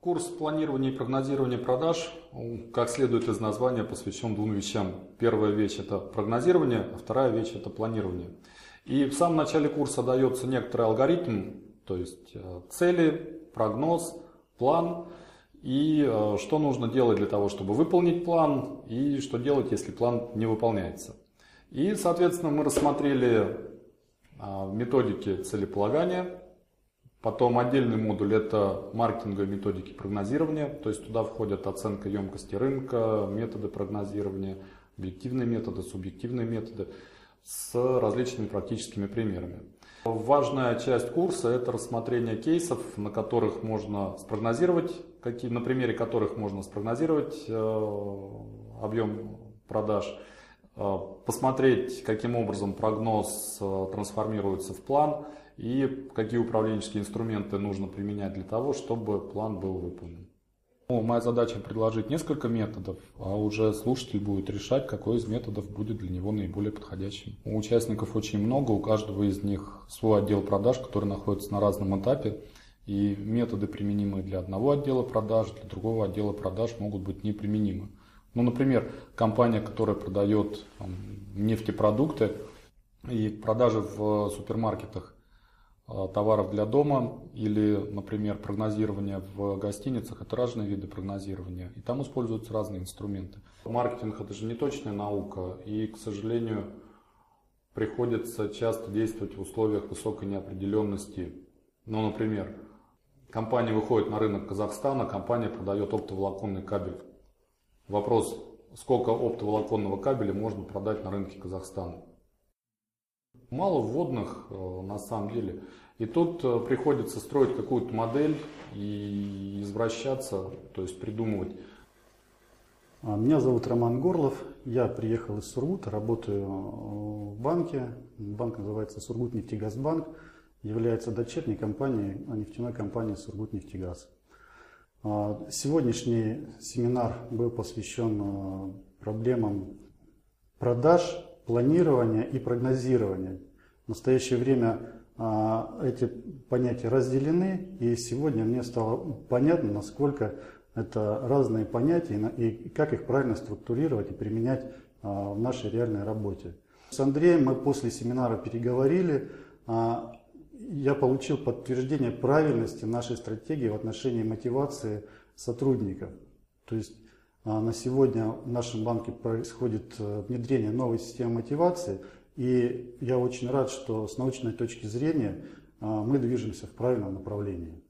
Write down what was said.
Курс планирования и прогнозирования продаж, как следует из названия, посвящен двум вещам. Первая вещь – это прогнозирование, а вторая вещь – это планирование. И в самом начале курса дается некоторый алгоритм, то есть э, цели, прогноз, план и э, что нужно делать для того, чтобы выполнить план и что делать, если план не выполняется. И, соответственно, мы рассмотрели э, методики целеполагания, Потом отдельный модуль это маркетинговые методики прогнозирования, то есть туда входят оценка емкости рынка, методы прогнозирования, объективные методы, субъективные методы с различными практическими примерами. Важная часть курса это рассмотрение кейсов, на которых можно спрогнозировать, какие, на примере которых можно спрогнозировать э, объем продаж, э, посмотреть, каким образом прогноз э, трансформируется в план – и какие управленческие инструменты нужно применять для того, чтобы план был выполнен. Ну, моя задача предложить несколько методов, а уже слушатель будет решать, какой из методов будет для него наиболее подходящим. У участников очень много, у каждого из них свой отдел продаж, который находится на разном этапе. И методы, применимые для одного отдела продаж, для другого отдела продаж могут быть неприменимы. Ну, например, компания, которая продает там, нефтепродукты и продажи в супермаркетах товаров для дома или, например, прогнозирование в гостиницах. Это разные виды прогнозирования. И там используются разные инструменты. Маркетинг это же не точная наука. И, к сожалению, приходится часто действовать в условиях высокой неопределенности. Ну, например, компания выходит на рынок Казахстана, компания продает оптоволоконный кабель. Вопрос, сколько оптоволоконного кабеля можно продать на рынке Казахстана? Мало вводных э, на самом деле. И тут э, приходится строить какую-то модель и извращаться, то есть придумывать. А, меня зовут Роман Горлов, я приехал из Сургута, работаю э, в банке. Банк называется Сургутнефтегазбанк, является дочерней компанией нефтяной компании Сургутнефтегаз. А, сегодняшний семинар был посвящен проблемам продаж планирования и прогнозирования. В настоящее время а, эти понятия разделены, и сегодня мне стало понятно, насколько это разные понятия и как их правильно структурировать и применять а, в нашей реальной работе. С Андреем мы после семинара переговорили. А, я получил подтверждение правильности нашей стратегии в отношении мотивации сотрудников. То есть на сегодня в нашем банке происходит э, внедрение новой системы мотивации, и я очень рад, что с научной точки зрения а, мы движемся в правильном направлении.